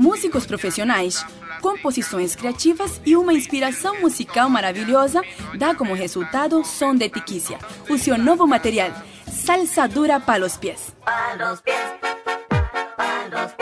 músicos profissionais, composições criativas e uma inspiração musical maravilhosa dá como resultado Som de tiquícia, o seu novo material, Salsa Dura para os Pies. Para os pies, para os pies.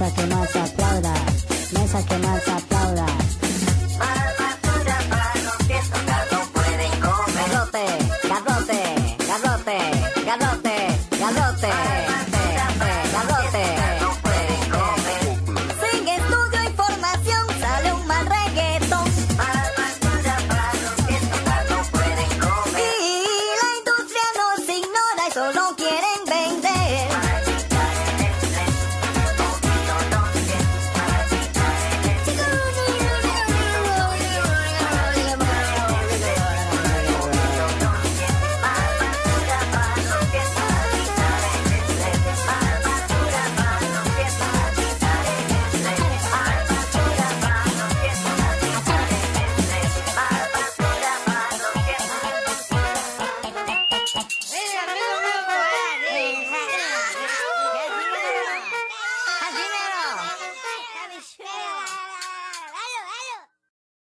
a.